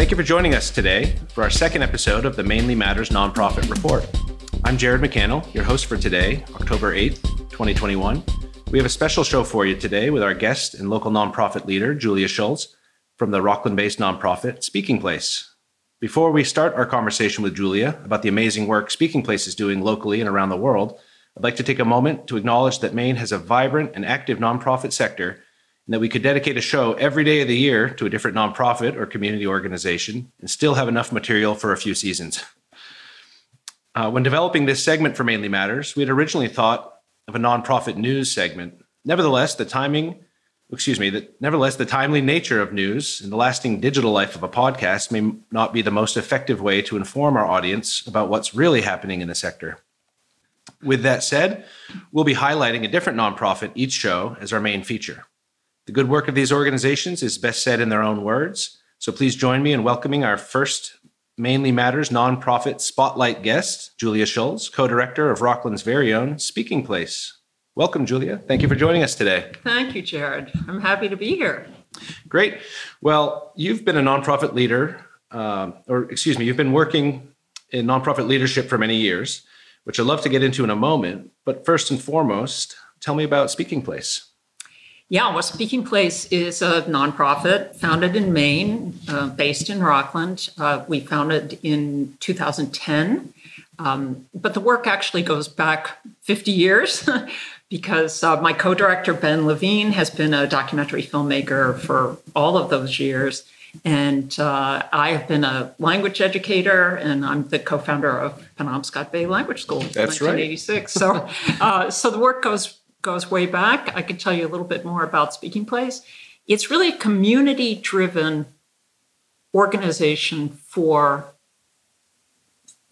Thank you for joining us today for our second episode of the Mainly Matters Nonprofit Report. I'm Jared McCannell, your host for today, October 8th, 2021. We have a special show for you today with our guest and local nonprofit leader, Julia Schultz, from the Rockland based nonprofit Speaking Place. Before we start our conversation with Julia about the amazing work Speaking Place is doing locally and around the world, I'd like to take a moment to acknowledge that Maine has a vibrant and active nonprofit sector and that we could dedicate a show every day of the year to a different nonprofit or community organization and still have enough material for a few seasons. Uh, when developing this segment for Mainly Matters, we had originally thought of a nonprofit news segment. Nevertheless, the timing, excuse me, the, nevertheless, the timely nature of news and the lasting digital life of a podcast may not be the most effective way to inform our audience about what's really happening in the sector. With that said, we'll be highlighting a different nonprofit each show as our main feature. The good work of these organizations is best said in their own words. So please join me in welcoming our first Mainly Matters nonprofit spotlight guest, Julia Schultz, co director of Rockland's very own Speaking Place. Welcome, Julia. Thank you for joining us today. Thank you, Jared. I'm happy to be here. Great. Well, you've been a nonprofit leader, um, or excuse me, you've been working in nonprofit leadership for many years, which I'd love to get into in a moment. But first and foremost, tell me about Speaking Place. Yeah, well, Speaking Place is a nonprofit founded in Maine, uh, based in Rockland. Uh, we founded in 2010, um, but the work actually goes back 50 years because uh, my co director, Ben Levine, has been a documentary filmmaker for all of those years. And uh, I have been a language educator, and I'm the co-founder of Penobscot Bay Language School. That's 1986. Right. so, uh, so the work goes goes way back. I can tell you a little bit more about Speaking Place. It's really a community driven organization for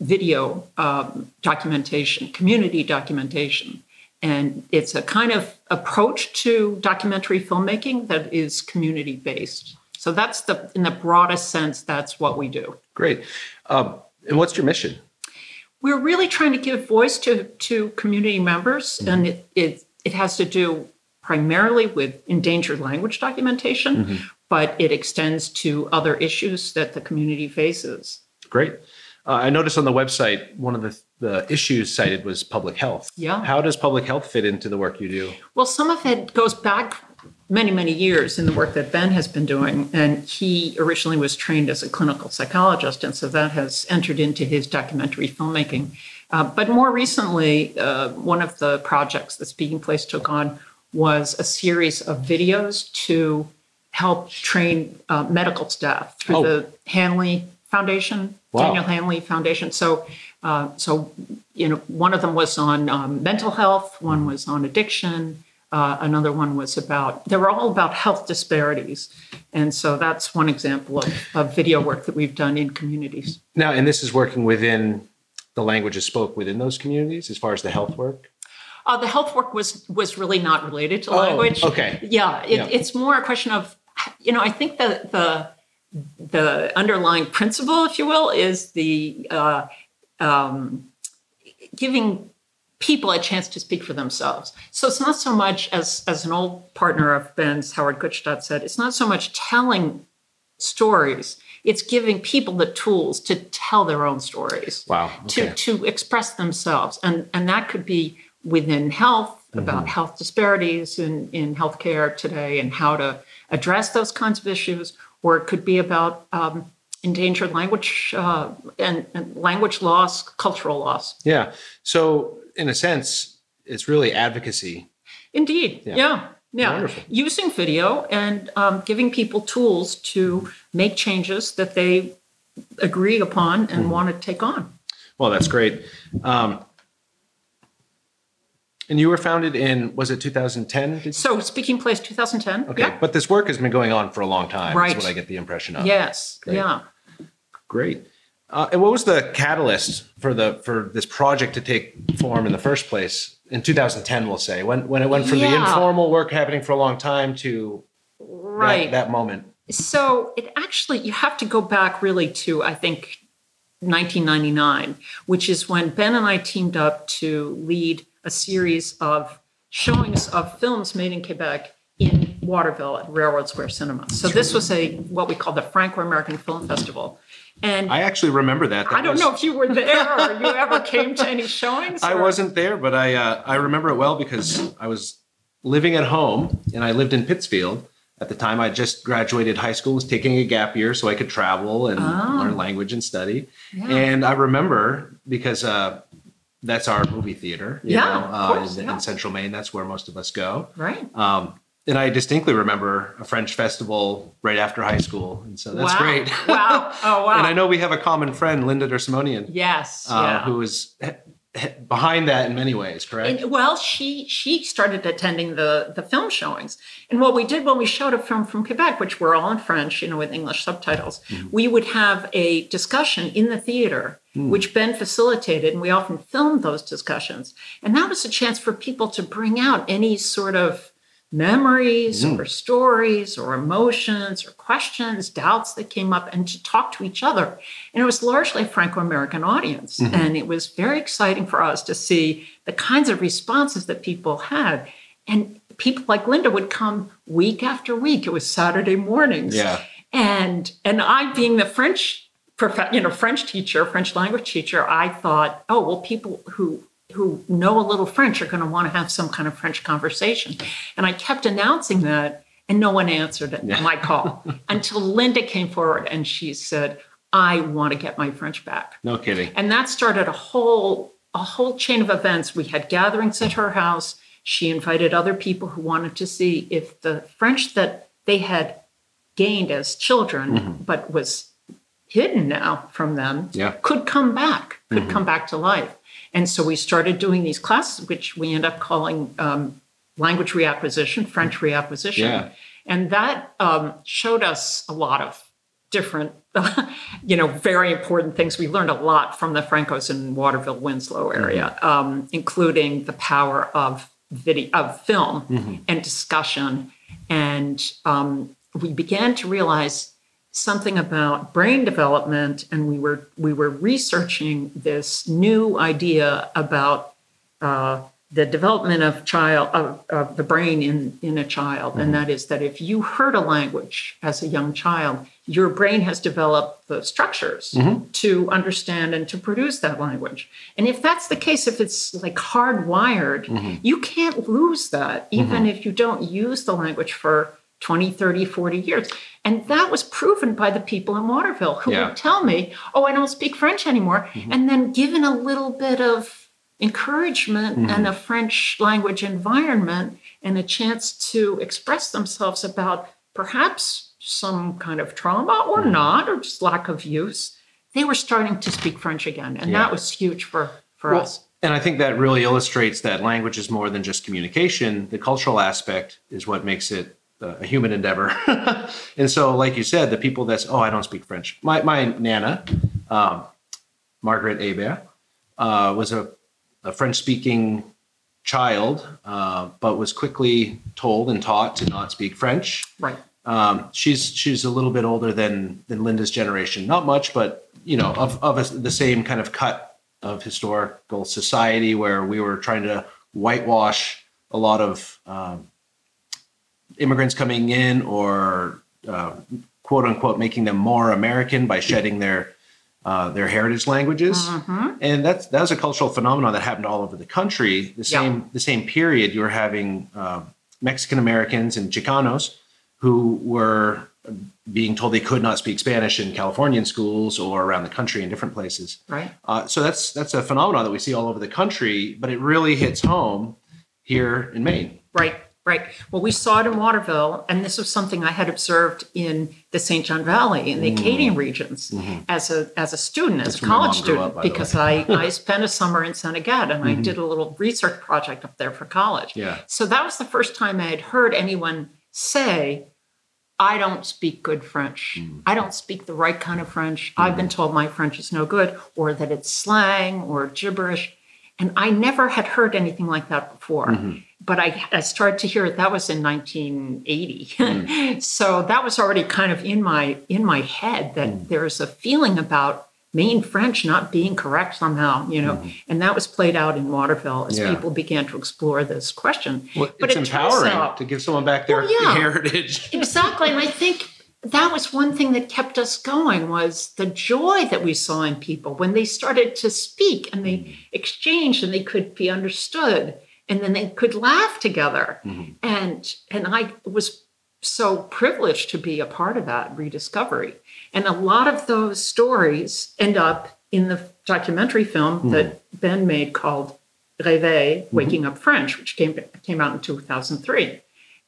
video um, documentation, community documentation. And it's a kind of approach to documentary filmmaking that is community based. So that's the, in the broadest sense, that's what we do. Great. Um, and what's your mission? We're really trying to give voice to, to community members, mm-hmm. and it, it it has to do primarily with endangered language documentation, mm-hmm. but it extends to other issues that the community faces. Great. Uh, I noticed on the website one of the, the issues cited was public health. Yeah. How does public health fit into the work you do? Well, some of it goes back many, many years in the work that Ben has been doing. And he originally was trained as a clinical psychologist. And so that has entered into his documentary filmmaking. Uh, but more recently, uh, one of the projects that Speaking Place took on was a series of videos to help train uh, medical staff through oh. the Hanley Foundation, wow. Daniel Hanley Foundation. So, uh, so you know, one of them was on um, mental health, one was on addiction, uh, another one was about. They were all about health disparities, and so that's one example of, of video work that we've done in communities. Now, and this is working within the languages spoke within those communities as far as the health work? Uh, the health work was was really not related to oh, language. Okay. Yeah, it, yeah, it's more a question of, you know, I think that the the underlying principle, if you will, is the uh, um, giving people a chance to speak for themselves. So it's not so much as as an old partner of Ben's, Howard Gutstadt said, it's not so much telling stories it's giving people the tools to tell their own stories. Wow. Okay. To to express themselves. And and that could be within health, mm-hmm. about health disparities in, in healthcare today and how to address those kinds of issues, or it could be about um, endangered language uh, and, and, language loss, cultural loss. Yeah. So, in a sense, it's really advocacy. Indeed. Yeah. yeah. Yeah, Wonderful. using video and um, giving people tools to make changes that they agree upon and mm-hmm. want to take on. Well, that's great. Um, and you were founded in was it 2010? So Speaking Place 2010. Okay, yeah. but this work has been going on for a long time. Right. That's what I get the impression of. Yes. Great. Yeah. Great. Uh, and what was the catalyst for the for this project to take form in the first place? in 2010, we'll say, when when it went from yeah. the informal work happening for a long time to right that, that moment. So it actually you have to go back really to I think 1999, which is when Ben and I teamed up to lead a series of showings of films made in Quebec in Waterville at Railroad Square Cinema. So this was a what we call the Franco-American Film Festival. And I actually remember that. that I don't was- know if you were there or you ever came to any showings. I wasn't there, but I uh, I remember it well because I was living at home and I lived in Pittsfield at the time. I just graduated high school, was taking a gap year so I could travel and Oh. learn language and study. Yeah. And I remember because uh, that's our movie theater, you Yeah, know, uh, course, in, yeah. in Central Maine. That's where most of us go. Right. Um, and I distinctly remember a French festival right after high school, and so that's wow. great. Wow. Oh wow. and I know we have a common friend, Linda Dersimonian, Yes. uh, yeah. who he- behind that in many ways, correct? And, well, she she started attending the the film showings, and what we did when we showed a film from Quebec, which were all in French, you know, with English subtitles, we would have a discussion in the theater, which Ben facilitated, and we often filmed those discussions, and that was a chance for people to bring out any sort of memories mm. or stories or emotions or questions, doubts that came up, and to talk to each other. And it was largely a Franco American audience. Mm-hmm. And it was very exciting for us to see the kinds of responses that people had. And people like Linda would come week after week. It was Saturday mornings. Yeah. And and I being the French prof- you know, French teacher, French language teacher, I thought, oh, well, people who who know a little French are going to want to have some kind of French conversation. And I kept announcing that, and no one answered it, my call until Linda came forward and she said, I want to get my French back. No kidding. And that started a whole a whole chain of events. We had gatherings at her house. She invited other people who wanted to see if the French that they had gained as children, mm-hmm. but was hidden now from them, Yeah. could come back, could mm-hmm. come back to life. And so we started doing these classes, which we end up calling um, language reacquisition, French reacquisition. Yeah. And that um, showed us a lot of different, you know, very important things. We learned a lot from the Francos in Waterville, Winslow area, um, including the power of video, of film and discussion. And um, we began to realize something about brain development, and we were we were researching this new idea about uh, the development of child of, of the brain in in a child, and mm-hmm. that is that if you heard a language as a young child, your brain has developed the structures mm-hmm. to understand and to produce that language. And if that's the case, if it's like hardwired, mm-hmm. you can't lose that, even if you don't use the language for 20, 30, 40 years. And that was proven by the people in Waterville who Yeah. would tell me, oh, I don't speak French anymore. Mm-hmm. And then given a little bit of encouragement mm-hmm. and a French language environment and a chance to express themselves about perhaps some kind of trauma or mm-hmm. not, or just lack of use, they were starting to speak French again. And Yeah. that was huge for, for Well, us. And I think that really illustrates that language is more than just communication. The cultural aspect is what makes it a human endeavor. and so, like you said, the people that's, oh, I don't speak French. My, my Nana, um, Margaret Hebert, uh, was a, a French speaking child, uh, but was quickly told and taught to not speak French. Right. Um, she's she's a little bit older than than Linda's generation, not much, but you know, of of a, the same kind of cut of historical society where we were trying to whitewash a lot of um, immigrants coming in or uh, quote unquote making them more American by shedding their uh, their heritage languages, and that's that was a cultural phenomenon that happened all over the country. The Yeah. same the same period you were having uh, Mexican Americans and Chicanos who were being told they could not speak Spanish in Californian schools or around the country in different places. Right. Uh, so that's that's a phenomenon that we see all over the country, but it really hits home here in Maine. Right, right. Well, we saw it in Waterville, and this was something I had observed in the St. John Valley in the Acadian regions as a as a student, as a college student, up, because I, I spent a summer in Senegat and I did a little research project up there for college. Yeah. So that was the first time I had heard anyone say, I don't speak good French. I don't speak the right kind of French. I've been told my French is no good, or that it's slang or gibberish. And I never had heard anything like that before. But I, I started to hear it. That was in 1980. so that was already kind of in my in my head that there's a feeling about Maine French not being correct somehow, you know, mm-hmm. and that was played out in Waterville as yeah. people began to explore this question. Well, but it's it empowering out, to give someone back their well, yeah, heritage. exactly, and I think that was one thing that kept us going was the joy that we saw in people when they started to speak and they mm-hmm. exchanged and they could be understood and then they could laugh together mm-hmm. and and i was so privileged to be a part of that rediscovery and a lot of those stories end up in the documentary film mm-hmm. that ben made called réveil mm-hmm. waking up french which came came out in 2003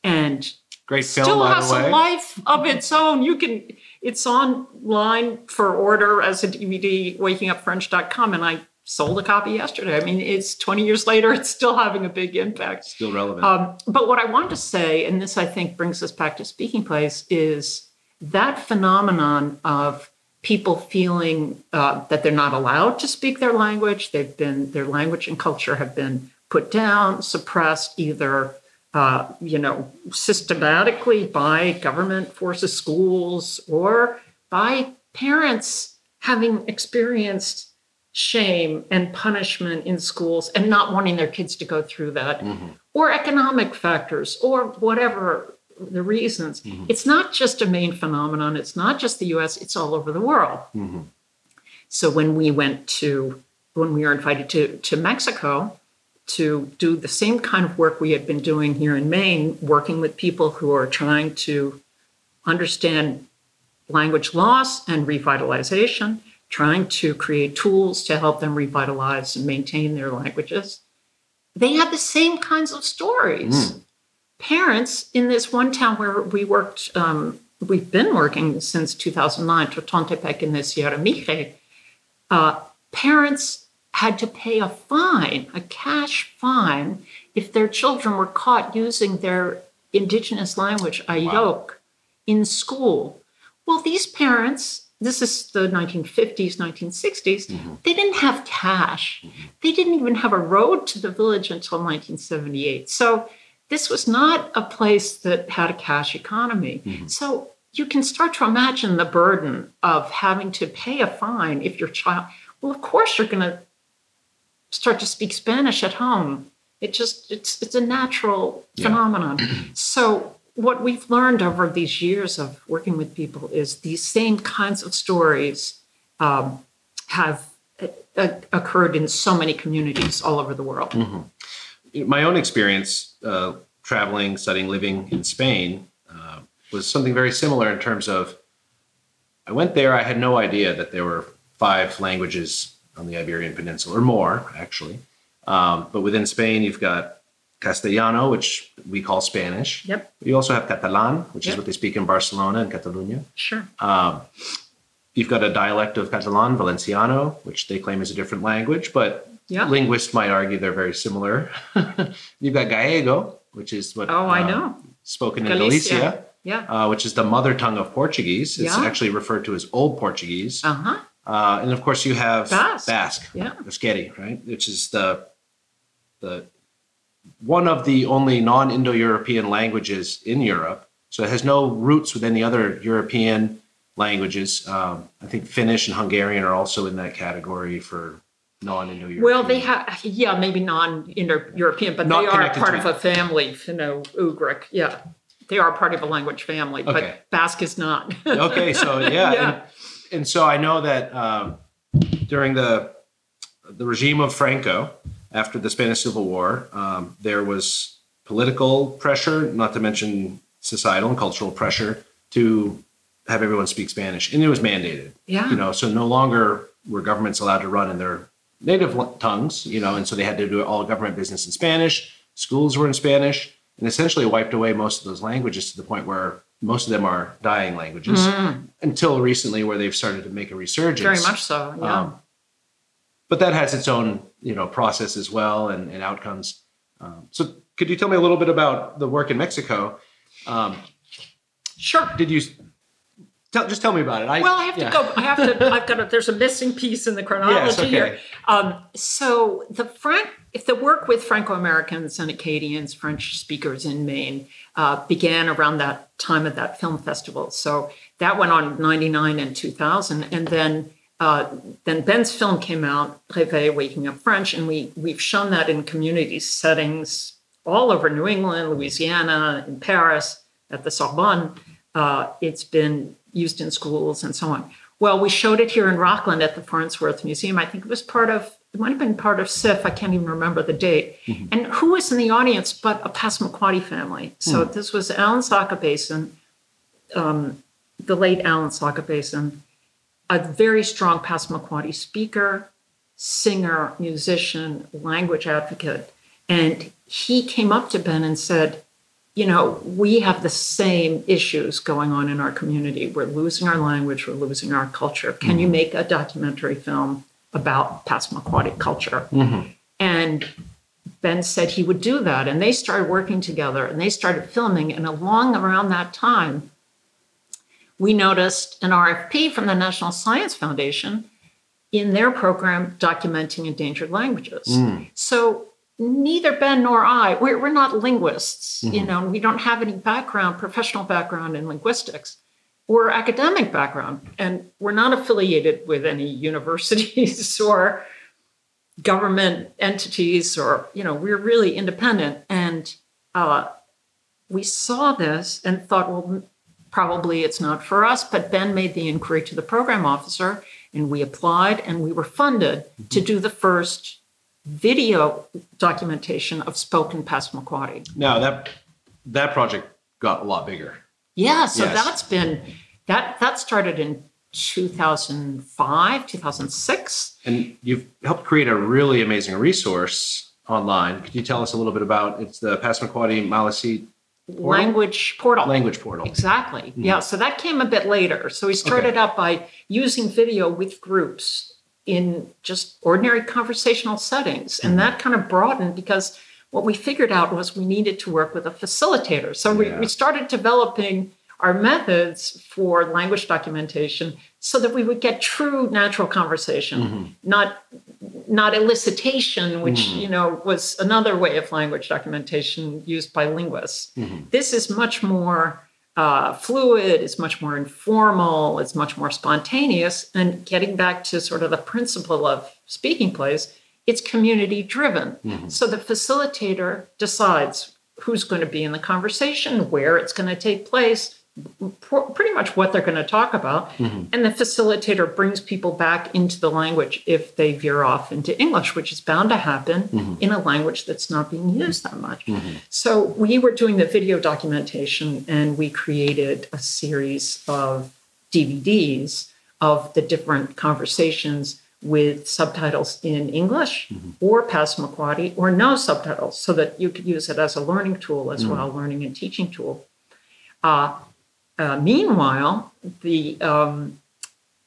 and Great film, still has a life of its own. You can, it's online for order as a DVD, wakingupfrench.com. And I sold a copy yesterday. I mean, it's 20 years later, it's still having a big impact. Still relevant. Um, but what I want to say, and this I think brings us back to Speaking Place, is that phenomenon of people feeling uh, that they're not allowed to speak their language. They've been, their language and culture have been put down, suppressed, either uh, you know, systematically by government forces, schools, or by parents having experienced shame and punishment in schools and not wanting their kids to go through that, mm-hmm. or economic factors, or whatever the reasons. Mm-hmm. It's not just a Maine phenomenon. It's not just the US, it's all over the world. Mm-hmm. So when we went to, when we were invited to, to Mexico, to do the same kind of work we had been doing here in Maine, working with people who are trying to understand language loss and revitalization, trying to create tools to help them revitalize and maintain their languages. They had the same kinds of stories. Mm. Parents in this one town where we worked, um, we've been working since 2009, Totontepec in the Sierra Mixe, uh, parents had to pay a fine, a cash fine, if their children were caught using their indigenous language, Ayuuk, wow. in school. Well, these parents, this is the 1950s, 1960s, mm-hmm. they didn't have cash. Mm-hmm. They didn't even have a road to the village until 1978. So this was not a place that had a cash economy. Mm-hmm. So you can start to imagine the burden of having to pay a fine if your child, well, of course, you're going to start to speak Spanish at home. It just it's it's a natural yeah. phenomenon. so what we've learned over these years of working with people is these same kinds of stories um, have uh, occurred in so many communities all over the world. Mm-hmm. My own experience uh, traveling, studying, living in Spain uh, was something very similar in terms of I went there, I had no idea that there were five languages on the Iberian Peninsula, or more actually. Um, but within Spain, you've got Castellano, which we call Spanish. Yep. You also have Catalan, which yep. is what they speak in Barcelona and Catalonia. Sure. Um, you've got a dialect of Catalan, Valenciano, which they claim is a different language, but yeah. linguists might argue they're very similar. you've got Gallego, which is what oh, I uh, know spoken Galicia. in Galicia. Yeah. Uh, which is the mother tongue of Portuguese. It's yeah. actually referred to as Old Portuguese. Uh-huh. Uh, and of course, you have Basque, Basque yeah, Euskadi, right, which is the the one of the only non-Indo-European languages in Europe. So it has no roots with any other European languages. Um, I think Finnish and Hungarian are also in that category for non-Indo-European. Well, they have, yeah, maybe non-Indo-European, but Not they are part of a family. You know, Ugric, yeah, they are part of a language family, okay. but Basque is not. okay, so yeah. yeah. And, and so I know that um, during the the regime of Franco, after the Spanish Civil War, um, there was political pressure, not to mention societal and cultural pressure, to have everyone speak Spanish, and it was mandated. Yeah, you know, so no longer were governments allowed to run in their native tongues, you know, and so they had to do all government business in Spanish. Schools were in Spanish, and essentially wiped away most of those languages to the point where most of them are dying languages mm. until recently where they've started to make a resurgence very much so yeah um, but that has its own you know process as well and, and outcomes um, so could you tell me a little bit about the work in mexico um, sure did you Tell, just tell me about it. I, well, I have yeah. to go. I have to. I've got. A, there's a missing piece in the chronology yes, okay. here. Um, so the Frank, if the work with Franco Americans and Acadians, French speakers in Maine, uh, began around that time of that film festival. So that went on '99 and 2000, and then uh, then Ben's film came out, Réveil, Waking Up French, and we, we've shown that in community settings all over New England, Louisiana, in Paris, at the Sorbonne. Uh, it's been used in schools and so on. Well, we showed it here in Rockland at the Farnsworth Museum. I think it was part of, it might have been part of CIFF. I can't even remember the date. Mm-hmm. And who was in the audience but a Passamaquoddy family? So mm. this was Alan Sockabasin, um, the late Alan Sockabasin, a very strong Passamaquoddy speaker, singer, musician, language advocate. And he came up to Ben and said, you know, we have the same issues going on in our community. We're losing our language, we're losing our culture. Can mm-hmm. you make a documentary film about Passamaquoddy culture? Mm-hmm. And Ben said he would do that. And they started working together and they started filming. And along around that time, we noticed an RFP from the National Science Foundation in their program documenting endangered languages. Mm. So neither Ben nor I, we're, we're not linguists, mm-hmm. you know, we don't have any background, professional background in linguistics or academic background. And we're not affiliated with any universities or government entities or, you know, we're really independent. And uh, we saw this and thought, well, probably it's not for us. But Ben made the inquiry to the program officer and we applied and we were funded mm-hmm. to do the first video documentation of spoken Passamaquoddy. Now that that project got a lot bigger. Yeah, so yes. that's been that that started in 2005, 2006. And you've helped create a really amazing resource online. Could you tell us a little bit about it's the Passamaquoddy Maliseet? Language portal. Language portal. Exactly. Mm-hmm. Yeah. So that came a bit later. So we started okay. out by using video with groups in just ordinary conversational settings. And mm-hmm. that kind of broadened because what we figured out was we needed to work with a facilitator. So we, we started developing our methods for language documentation so that we would get true natural conversation, mm-hmm. not not elicitation, which mm-hmm. you know was another way of language documentation used by linguists. Mm-hmm. This is much more uh, fluid, it's much more informal, it's much more spontaneous. And getting back to sort of the principle of Speaking Place, it's community driven. Mm-hmm. So the facilitator decides who's going to be in the conversation, where it's going to take place, pretty much what they're going to talk about. Mm-hmm. And the facilitator brings people back into the language if they veer off into English, which is bound to happen mm-hmm. in a language that's not being used that much. Mm-hmm. So we were doing the video documentation and we created a series of DVDs of the different conversations with subtitles in English mm-hmm. or Passamaquoddy or no subtitles so that you could use it as a learning tool as mm-hmm. well, learning and teaching tool. Uh, uh, meanwhile, the um,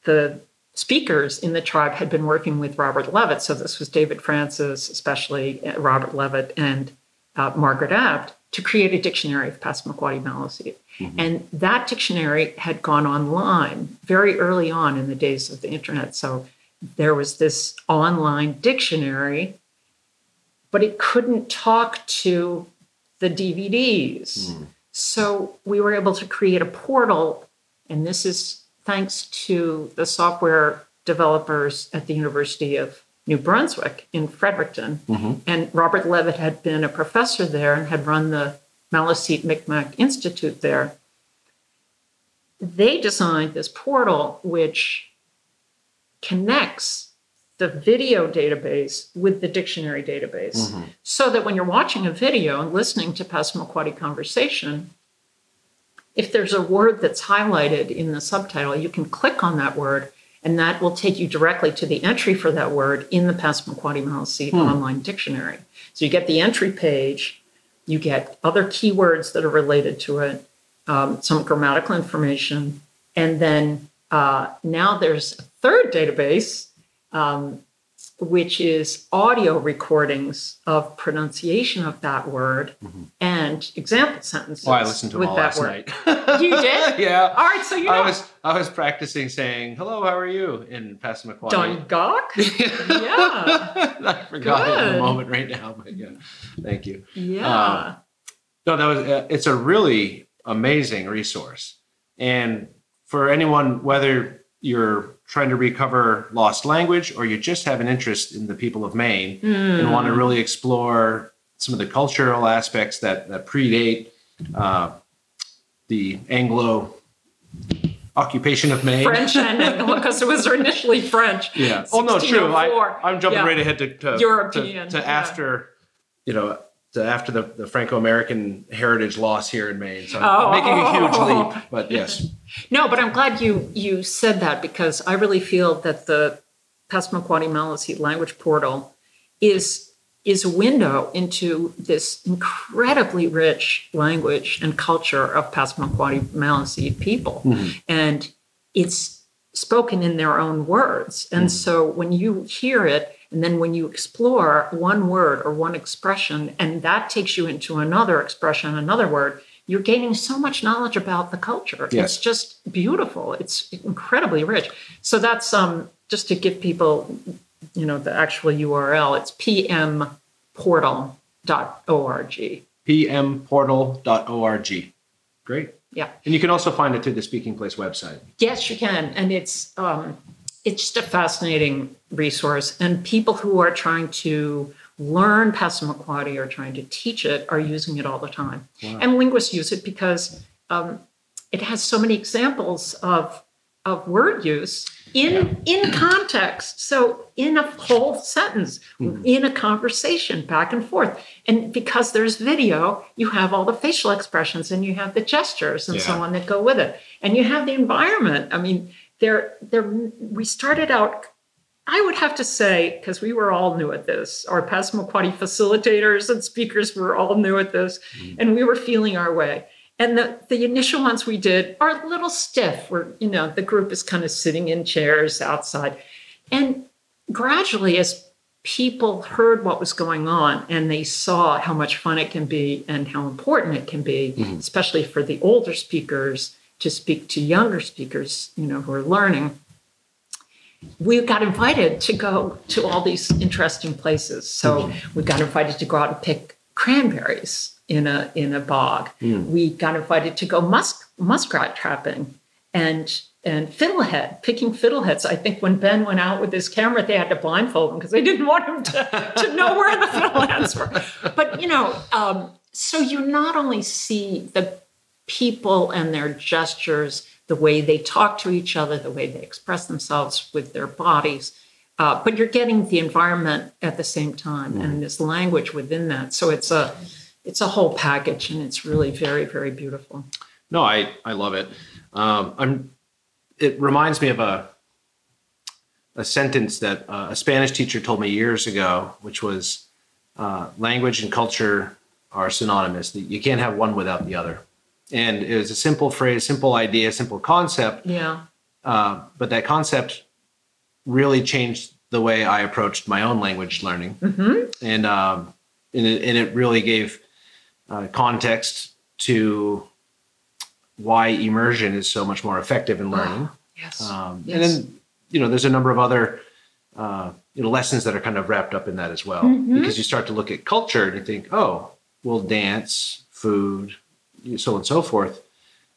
the speakers in the tribe had been working with Robert Leavitt. So this was David Francis, especially uh, Robert Leavitt and uh, Margaret Apt, to create a dictionary of Passamaquoddy Maliseet. Mm-hmm. And that dictionary had gone online very early on in the days of the internet. So there was this online dictionary, but it couldn't talk to the DVDs. Mm. So we were able to create a portal, and this is thanks to the software developers at the University of New Brunswick in Fredericton. Mm-hmm. And Robert Leavitt had been a professor there and had run the Maliseet Micmac Institute there. They designed this portal which connects the video database with the dictionary database mm-hmm. so that when you're watching a video and listening to Passamaquoddy conversation, if there's a word that's highlighted in the subtitle, you can click on that word and that will take you directly to the entry for that word in the Passamaquoddy Maliseet hmm. online dictionary. So you get the entry page, you get other keywords that are related to it, um, some grammatical information, and then uh, now there's a third database um, which is audio recordings of pronunciation of that word mm-hmm. and example sentences. Oh, I listened to with all that last word. night. you did? yeah. All right, so you know. I was I was practicing saying hello, how are you in Passamaquoddy. Dungok? yeah. I forgot Good. it in the moment right now, but yeah, thank you. Yeah. Um, no, that was uh, it's a really amazing resource, and for anyone whether you're trying to recover lost language or you just have an interest in the people of Maine and want to really explore some of the cultural aspects that, that predate uh, the Anglo occupation of Maine. French and because it was initially French. Yeah. Oh no, true. I, I'm jumping Yeah. right ahead to, to European, to, to yeah. after, you know, to after the, the Franco-American heritage loss here in Maine. So I'm Oh. making a huge leap, but yes. No, but I'm glad you you said that because I really feel that the Passamaquoddy Maliseet language portal is is a window into this incredibly rich language and culture of Passamaquoddy Maliseet people, mm-hmm. and it's spoken in their own words. And mm-hmm. so when you hear it, and then when you explore one word or one expression, and that takes you into another expression, another word, you're gaining so much knowledge about the culture. Yes. It's just beautiful. It's incredibly rich. So that's um just to give people, you know, the actual URL. It's pmportal.org. pmportal.org. Great. Yeah. And you can also find it through the Speaking Place website. Yes, you can, and it's um, it's just a fascinating resource. And people who are trying to learn Passamaquoddy or trying to teach it are using it all the time. And linguists use it because um, it has so many examples of of word use in in context. So in a whole sentence, in a conversation, back and forth. And because there's video, you have all the facial expressions and you have the gestures and so on that go with it. And you have the environment. I mean, there there we started out I would have to say, because we were all new at this, our Passamaquoddy facilitators and speakers were all new at this, mm-hmm. and we were feeling our way. And the, the initial ones we did are a little stiff, where, you know, the group is kind of sitting in chairs outside. And gradually, as people heard what was going on and they saw how much fun it can be and how important it can be, mm-hmm. especially for the older speakers to speak to younger speakers, you know, who are learning, we got invited to go to all these interesting places. So we got invited to go out and pick cranberries in a in a bog. We got invited to go musk muskrat trapping and and fiddlehead picking fiddleheads. I think when Ben went out with his camera, they had to blindfold him because they didn't want him to, to know where the fiddleheads were. But you know, um, so you not only see the people and their gestures, the way they talk to each other, the way they express themselves with their bodies. Uh, but you're getting the environment at the same time and this language within that. So it's a it's a whole package and it's really very, very beautiful. No, I, I love it. Um, I'm. It reminds me of a a sentence that uh, a Spanish teacher told me years ago, which was, uh, "Language and culture are synonymous. You can't have one without the other." And it was a simple phrase, simple idea, simple concept, Yeah. uh, but that concept really changed the way I approached my own language learning, and um, and it, and it really gave uh, context to why immersion is so much more effective in learning. Yes. Um, Yes. And then you know, there's a number of other uh, you know lessons that are kind of wrapped up in that as well, Mm-hmm. because you start to look at culture and you think, oh, well, dance, food, so on and so forth.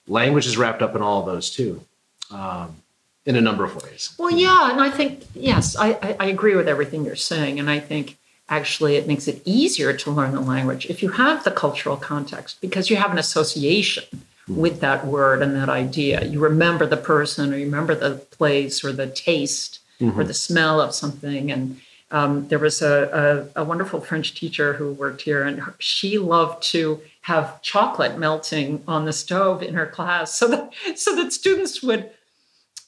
Language is wrapped up in all of those too, um, in a number of ways. Well, yeah, and I think yes, I, I, I agree with everything you're saying, and I think actually it makes it easier to learn the language if you have the cultural context because you have an association with that word and that idea. You remember the person, or you remember the place, or the taste, or the smell of something. And um, there was a, a, a wonderful French teacher who worked here, and her, she loved to have chocolate melting on the stove in her class, so that so that students would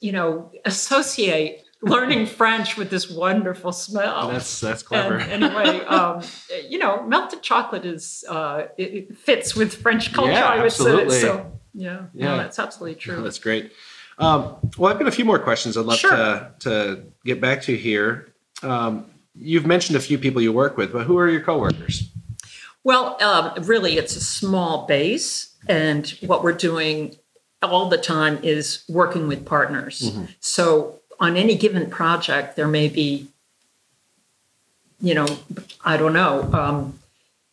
you know, associate learning French with this wonderful smell. That's that's clever. And anyway, um, you know, melted chocolate is uh, it, it fits with French culture. Yeah, I would absolutely. say. So yeah, Yeah. no, that's absolutely true. That's great. Um, well, I've got a few more questions I'd love Sure. to to get back to here. Um, you've mentioned a few people you work with, but who are your coworkers? Well, um, really, it's a small base, and what we're doing all the time is working with partners. So, on any given project, there may be, you know, I don't know, um,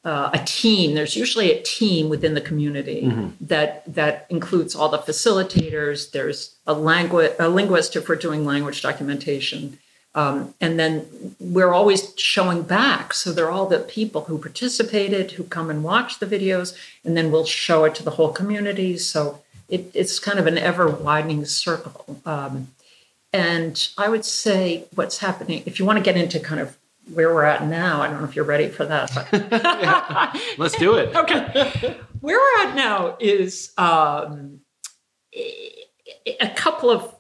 uh, a team. There's usually a team within the community mm-hmm. that that includes all the facilitators. There's a language a linguist if we're doing language documentation, um, and then we're always showing back. So they're all the people who participated, who come and watch the videos, and then we'll show it to the whole community. So it, it's kind of an ever widening circle. Um, and I would say what's happening, if you want to get into kind of where we're at now. I don't know if you're ready for that. But yeah, let's do it. okay. Where we're at now is um, a couple of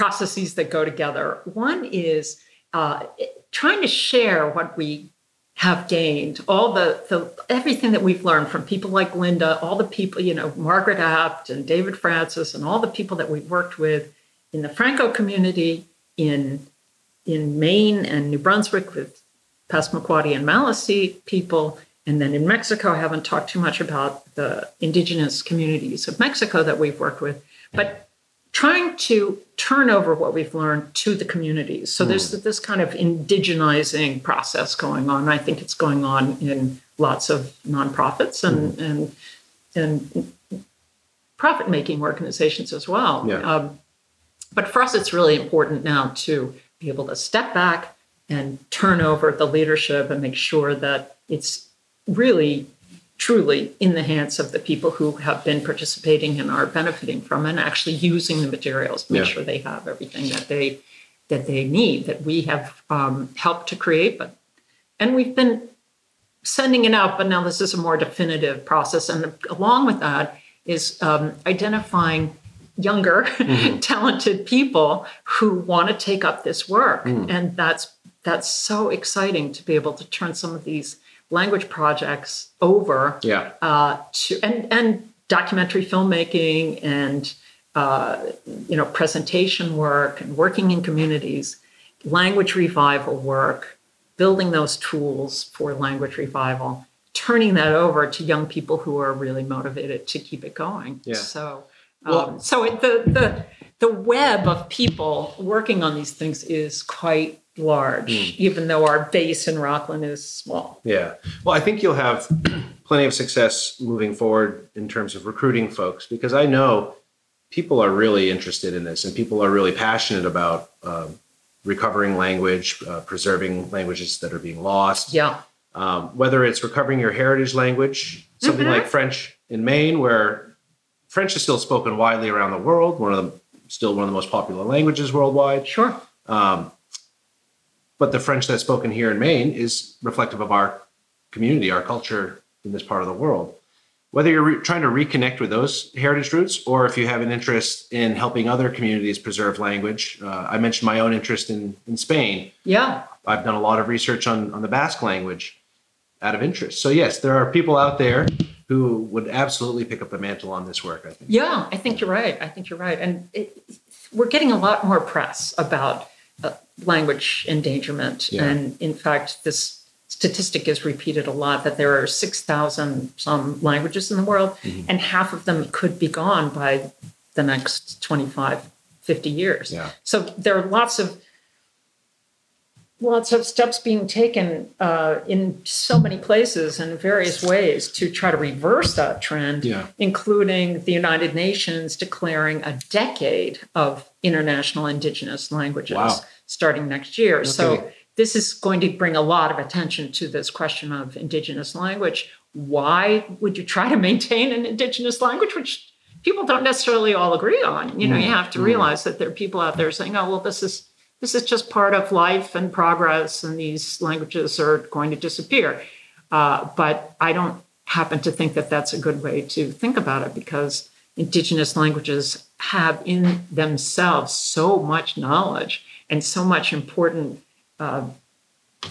processes that go together. One is uh, trying to share what we have gained, all the, the everything that we've learned from people like Linda, all the people, you know, Margaret Apt and David Francis, and all the people that we've worked with in the Franco community in in Maine and New Brunswick with Passamaquoddy and Maliseet people. And then in Mexico, I haven't talked too much about the indigenous communities of Mexico that we've worked with, but trying to turn over what we've learned to the communities. So mm. there's this kind of indigenizing process going on. I think it's going on in lots of nonprofits and mm. and and profit making organizations as well. Yeah. Um, but for us, it's really important now to be able to step back and turn over the leadership and make sure that it's really truly in the hands of the people who have been participating and are benefiting from and actually using the materials to make yeah. sure they have everything that they that they need that we have um, helped to create but and we've been sending it out but now this is a more definitive process and along with that is um, identifying younger mm-hmm. talented people who want to take up this work mm. and that's that's so exciting to be able to turn some of these language projects over yeah. uh, to and and documentary filmmaking and uh, you know presentation work and working in communities, language revival work, building those tools for language revival, turning that over to young people who are really motivated to keep it going. Yeah. So um, well, so it, the the the web of people working on these things is quite large, mm. even though our base in Rockland is small. Yeah. Well, I think you'll have plenty of success moving forward in terms of recruiting folks because I know people are really interested in this and people are really passionate about um, recovering language, uh, preserving languages that are being lost. Yeah. Um, whether it's recovering your heritage language, something mm-hmm. like French in Maine, where French is still spoken widely around the world, one of the still one of the most popular languages worldwide. Sure. Um, but the French that's spoken here in Maine is reflective of our community, our culture in this part of the world. Whether you're re- trying to reconnect with those heritage roots or if you have an interest in helping other communities preserve language, uh, I mentioned my own interest in, in Spain. Yeah. I've done a lot of research on, on the Basque language out of interest. So, yes, there are people out there who would absolutely pick up the mantle on this work, I think. Yeah, I think you're right. I think you're right. And it, we're getting a lot more press about language endangerment. Yeah. And in fact, this statistic is repeated a lot that there are 6,000 some languages in the world, mm-hmm. and half of them could be gone by the next 25, 50 years. Yeah. So there are lots of lots of steps being taken uh, in so many places and various ways to try to reverse that trend, yeah. including the United Nations declaring a decade of international indigenous languages wow. Starting next year. Okay. So this is going to bring a lot of attention to this question of indigenous language. Why would you try to maintain an indigenous language, which people don't necessarily all agree on? You know, mm. you have to mm. realize that there are people out there saying, "Oh, well, this is." this is just part of life and progress, and these languages are going to disappear. Uh, but I don't happen to think that that's a good way to think about it because indigenous languages have in themselves so much knowledge and so much important uh,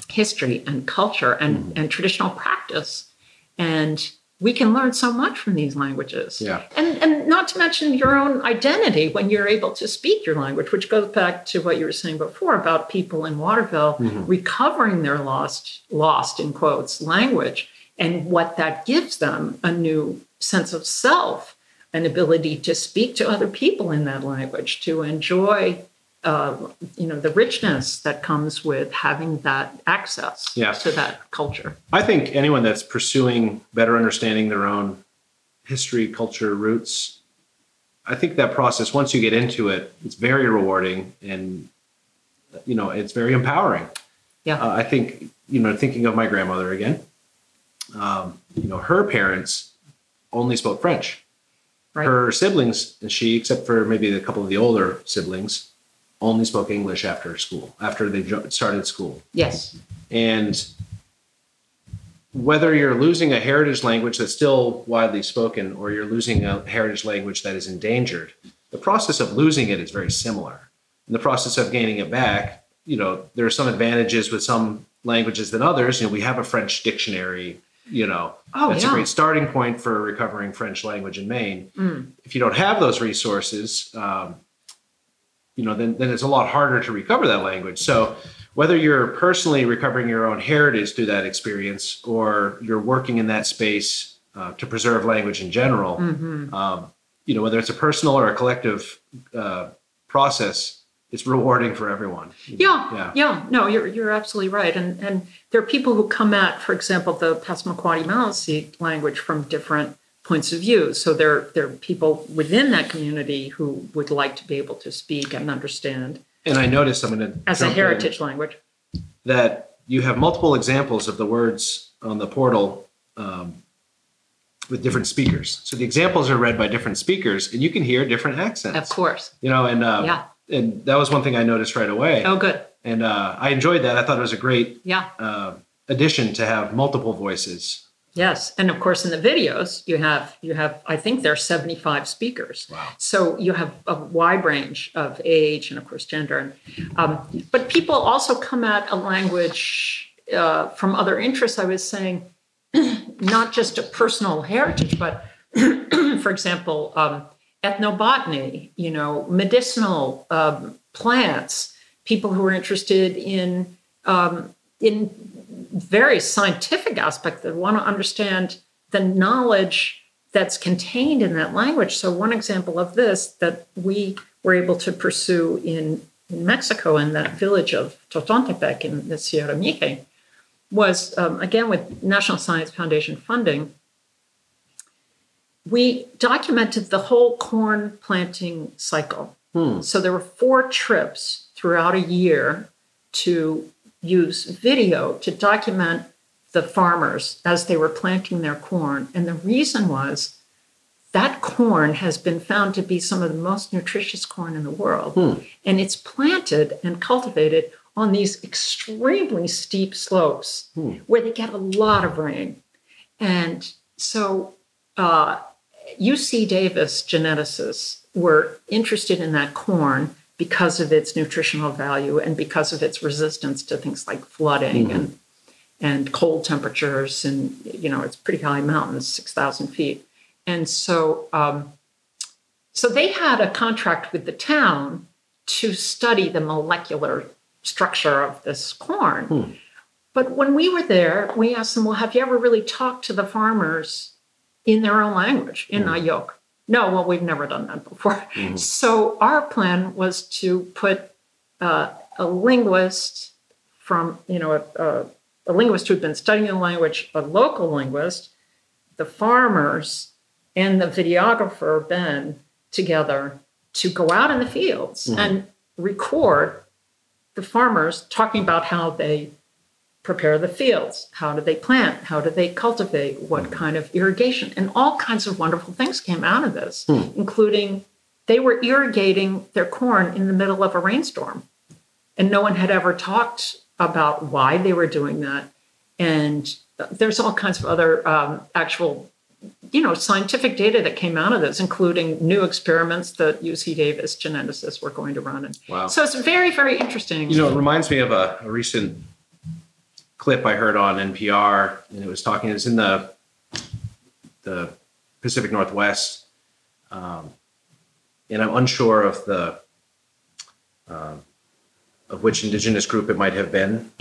history and culture and, mm. and traditional practice. And we can learn so much from these languages. Yeah. And and not to mention your own identity when you're able to speak your language, which goes back to what you were saying before about people in Waterville mm-hmm. recovering their lost lost in quotes language and what that gives them a new sense of self, an ability to speak to other people in that language, to enjoy uh, you know, the richness that comes with having that access Yeah. to that culture. I think anyone that's pursuing better understanding their own history, culture, roots, I think that process, once you get into it, it's very rewarding and, you know, it's very empowering. Yeah. Uh, I think, you know, thinking of my grandmother again, um, you know, her parents only spoke French. Right. Her siblings, and she, except for maybe a couple of the older siblings, only spoke English after school, after they jo- started school. Yes. And whether you're losing a heritage language that's still widely spoken or you're losing a heritage language that is endangered, the process of losing it is very similar. In the process of gaining it back, you know, there are some advantages with some languages than others. You know, we have a French dictionary, you know, Oh, that's yeah. a great starting point for recovering French language in Maine. Mm. If you don't have those resources, um, you know, then, then it's a lot harder to recover that language. So whether you're personally recovering your own heritage through that experience or you're working in that space uh, to preserve language in general, Mhm. um, you know, whether it's a personal or a collective uh, process, it's rewarding for everyone. Yeah, Yeah. yeah, No, you're you're absolutely right. And and there are people who come at, for example, the Passamaquoddy Maliseet language from different points of view. So there there are people within that community who would like to be able to speak and understand And I noticed I'm going to as a heritage language. that you have multiple examples of the words on the portal um, with different speakers. So the examples are read by different speakers, and you can hear different accents. Of course. You know, and uh, Yeah. and that was one thing I noticed right away, Oh, good. and uh, I enjoyed that. I thought it was a great Yeah. uh, addition to have multiple voices. Yes, and of course in the videos you have you have I think there are 75 speakers. Wow. So you have a wide range of age and of course gender. And, um, but people also come at a language uh, from other interests. I was saying not just a personal heritage, but for example, um, ethnobotany. You know, medicinal um, plants. People who are interested in um, in very scientific aspect that want to understand the knowledge that's contained in that language. So, one example of this that we were able to pursue in, in Mexico in that village of Totontepec in the Sierra Mije was, um, again, with National Science Foundation funding, we documented the whole corn planting cycle. Hmm. So, there were four trips throughout a year to use video to document the farmers as they were planting their corn. And the reason was that corn has been found to be some of the most nutritious corn in the world. Hmm. And it's planted and cultivated on these extremely steep slopes Hmm. where they get a lot of rain. And so uh, UC Davis geneticists were interested in that corn because of its nutritional value and because of its resistance to things like flooding Mhm. and and cold temperatures and you know it's pretty high mountains, six thousand feet, and so um, so they had a contract with the town to study the molecular structure of this corn. Hmm. But when we were there, we asked them, "Well, have you ever really talked to the farmers in their own language in Hmm. Ayuuk?" No, well, we've never done that before. Mhm. So our plan was to put uh, a linguist from, you know, a, a, a linguist who'd been studying the language, a local linguist, the farmers, and the videographer, Ben, together to go out in the fields Mhm. and record the farmers talking about how they prepare the fields. How do they plant? How do they cultivate? What kind of irrigation? And all kinds of wonderful things came out of this, Hmm. including they were irrigating their corn in the middle of a rainstorm. And no one had ever talked about why they were doing that. And there's all kinds of other um, actual, you know, scientific data that came out of this, including new experiments that UC Davis geneticists were going to run. And Wow. so it's very, very interesting. You know, it reminds me of a, a recent clip I heard on NPR, and it was talking. It's in the the Pacific Northwest, um, and I'm unsure of the um of which indigenous group it might have been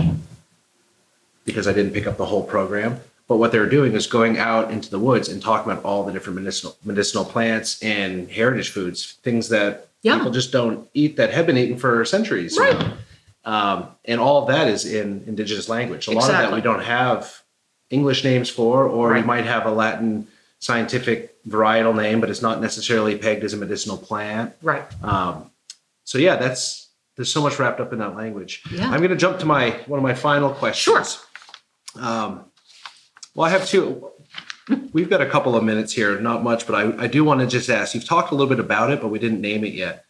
because I didn't pick up the whole program. But what they're doing is going out into the woods and talking about all the different medicinal medicinal plants and heritage foods, things that Yeah. people just don't eat that have been eaten for centuries. you Right. know? Um, and all of that is in indigenous language. A lot of that we don't have English names for, or we might have a Latin scientific varietal name, but it's not necessarily pegged as a medicinal plant. Right. Um, so yeah, that's there's so much wrapped up in that language. Yeah. I'm going to jump to my one of my final questions. Um, well, I have two. We've got a couple of minutes here, not much, but I, I do want to just ask. You've talked a little bit about it, but we didn't name it yet,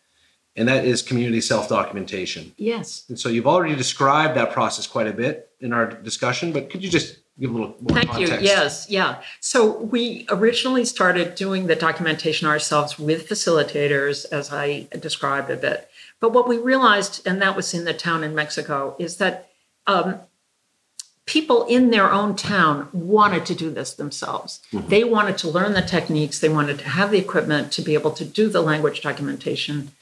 and that is community self documentation. Yes. And so you've already described that process quite a bit in our discussion, but could you just give a little more Thank context? you. Yes, yeah. So we originally started doing the documentation ourselves with facilitators, as I described a bit. But what we realized, and that was in the town in Mexico, is that um, people in their own town wanted to do this themselves. They wanted to learn the techniques, they wanted to have the equipment to be able to do the language documentation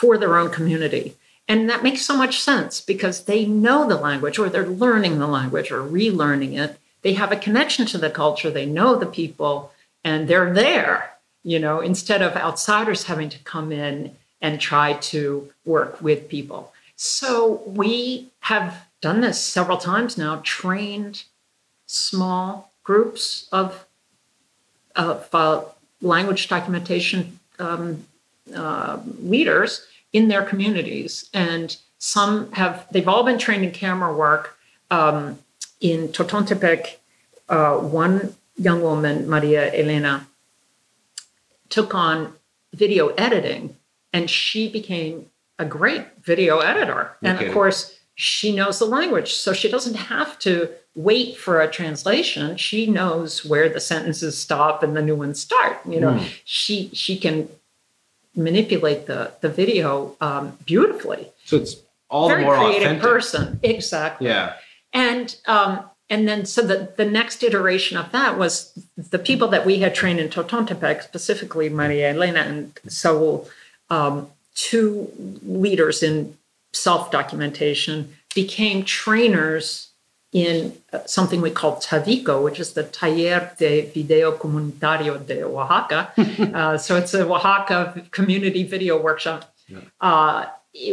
for their own community. And that makes so much sense because they know the language or they're learning the language or relearning it. They have a connection to the culture, they know the people, and they're there, you know, instead of outsiders having to come in and try to work with people. So we have done this several times now, trained small groups of, of uh, language documentation um, uh, leaders in their communities. And some have, they've all been trained in camera work. Um, in Totontepec, uh, one young woman, Maria Elena, took on video editing and she became a great video editor. And of course, she knows the language, so she doesn't have to wait for a translation. She knows where the sentences stop and the new ones start. You know, she she can manipulate the the video um, beautifully. So it's all Very the more creative authentic. person, exactly. Yeah. And um, and then so the, the next iteration of that was the people that we had trained in Totontepec, specifically Maria Elena and Saul, um, two leaders in self documentation, became trainers in uh, something we call TAVICO, which is the Taller de Video Comunitario de Oaxaca. uh, so it's a Oaxaca community video workshop, uh,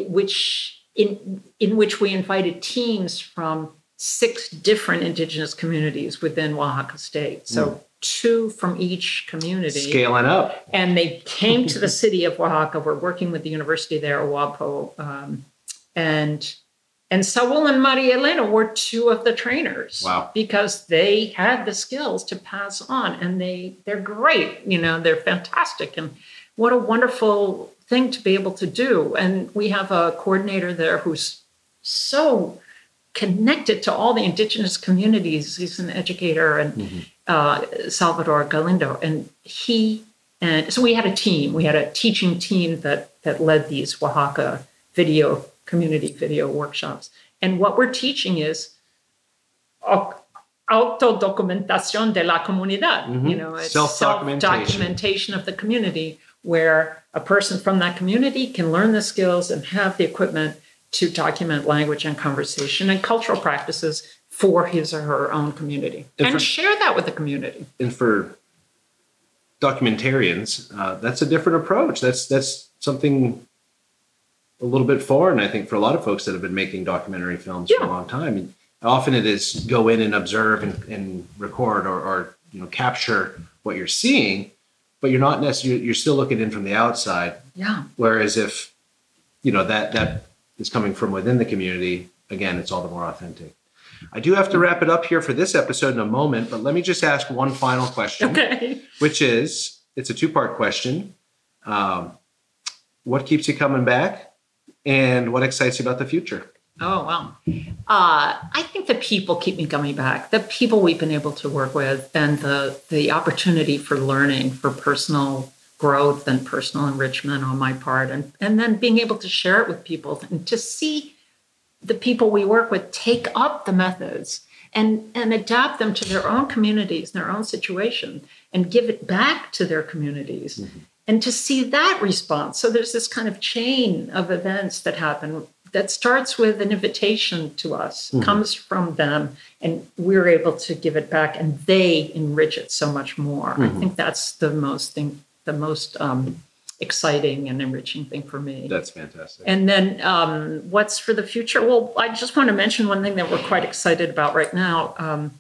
which in in which we invited teams from six different indigenous communities within Oaxaca State. So two from each community Scaling up. and they came to the city of Oaxaca. We're working with the university there, OAPO, um, and and Saul and Maria Elena were two of the trainers. Wow. Because they had the skills to pass on, and they they're great. You know, they're fantastic, and what a wonderful thing to be able to do. And we have a coordinator there who's so connected to all the indigenous communities. He's an educator and uh, Salvador Galindo, and he and so we had a team. We had a teaching team that that led these Oaxaca video community video workshops. And what we're teaching is au- autodocumentación de la comunidad. You know, it's Self-documentation. self-documentation of the community, where a person from that community can learn the skills and have the equipment to document language and conversation and cultural practices for his or her own community And and, for- share that with the community. and for documentarians, uh, that's a different approach. That's that's something a little bit foreign, I think, for a lot of folks that have been making documentary films for a long time. Often it is go in and observe and, and record or, or you know capture what you're seeing, but you're not necessarily you're still looking in from the outside. Yeah. Whereas if you know that that is coming from within the community, again, it's all the more authentic. I do have to wrap it up here for this episode in a moment, but let me just ask one final question Okay. which is it's a two part question. Um, what keeps you coming back, and what excites you about the future? Oh, wow. Uh, I think the people keep me coming back. The people we've been able to work with and the, the opportunity for learning, for personal growth and personal enrichment on my part, and, and then being able to share it with people and to see the people we work with take up the methods and, and adapt them to their own communities, their own situation, and give it back to their communities. And to see that response. So there's this kind of chain of events that happen that starts with an invitation to us, mm-hmm. comes from them, and we're able to give it back, and they enrich it so much more. Mm-hmm. I think that's the most thing, the most um, exciting and enriching thing for me. That's fantastic. And then um, what's for the future? Well, I just want to mention one thing that we're quite excited about right now. Um,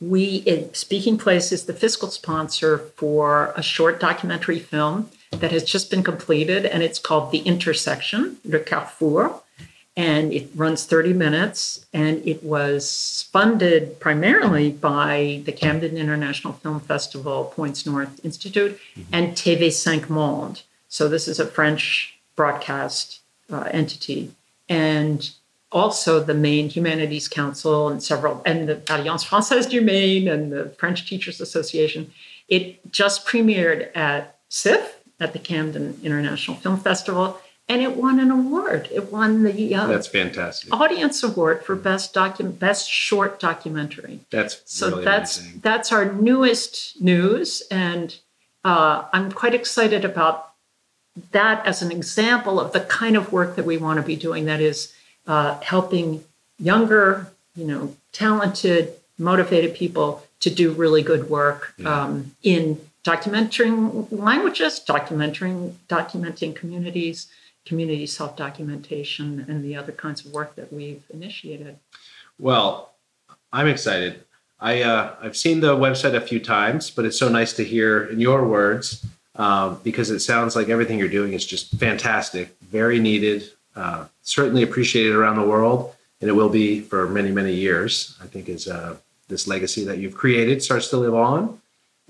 we, in Speaking Place, is the fiscal sponsor for a short documentary film that has just been completed, and it's called The Intersection, Le Carrefour. And it runs 30 minutes, and it was funded primarily by the Camden International Film Festival, Points North Institute, mm-hmm. and TV5 Monde. So this is a French broadcast uh, entity. And also the Maine Humanities Council and several, and the Alliance Française du Maine and the French Teachers Association. It just premiered at CIFF, at the Camden International Film Festival, and it won an award. It won the uh, that's fantastic audience award for best document, best short documentary. That's so really that's amazing. that's our newest news, and uh, I'm quite excited about that as an example of the kind of work that we want to be doing. That is uh, helping younger, you know, talented, motivated people to do really good work yeah. um, in documenting languages, documenting documenting communities, community self-documentation, and the other kinds of work that we've initiated. Well, I'm excited. I uh, I've seen the website a few times, but it's so nice to hear in your words um, because it sounds like everything you're doing is just fantastic, very needed, uh, certainly appreciated around the world, and it will be for many, many years. I think as uh, this legacy that you've created starts to live on.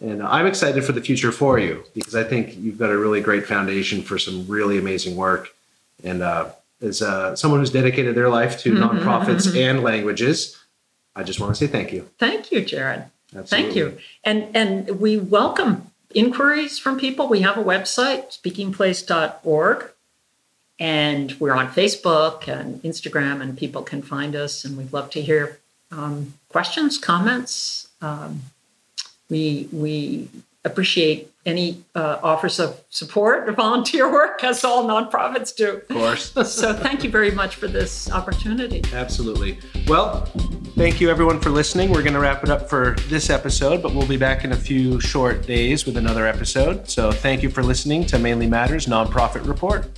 And I'm excited for the future for you because I think you've got a really great foundation for some really amazing work. And uh, as uh, someone who's dedicated their life to mm-hmm. nonprofits mm-hmm. and languages, I just want to say thank you. Thank you, Jared. Absolutely. Thank you. And and we welcome inquiries from people. We have a website, speakingplace.org, and we're on Facebook and Instagram, and people can find us. And we'd love to hear um, questions, comments. Um, we we appreciate any uh, offers of support or volunteer work, as all nonprofits do. Of course. so thank you very much for this opportunity. Absolutely. Well, thank you everyone for listening. We're going to wrap it up for this episode, but we'll be back in a few short days with another episode. So thank you for listening to Mainly Matters Nonprofit Report.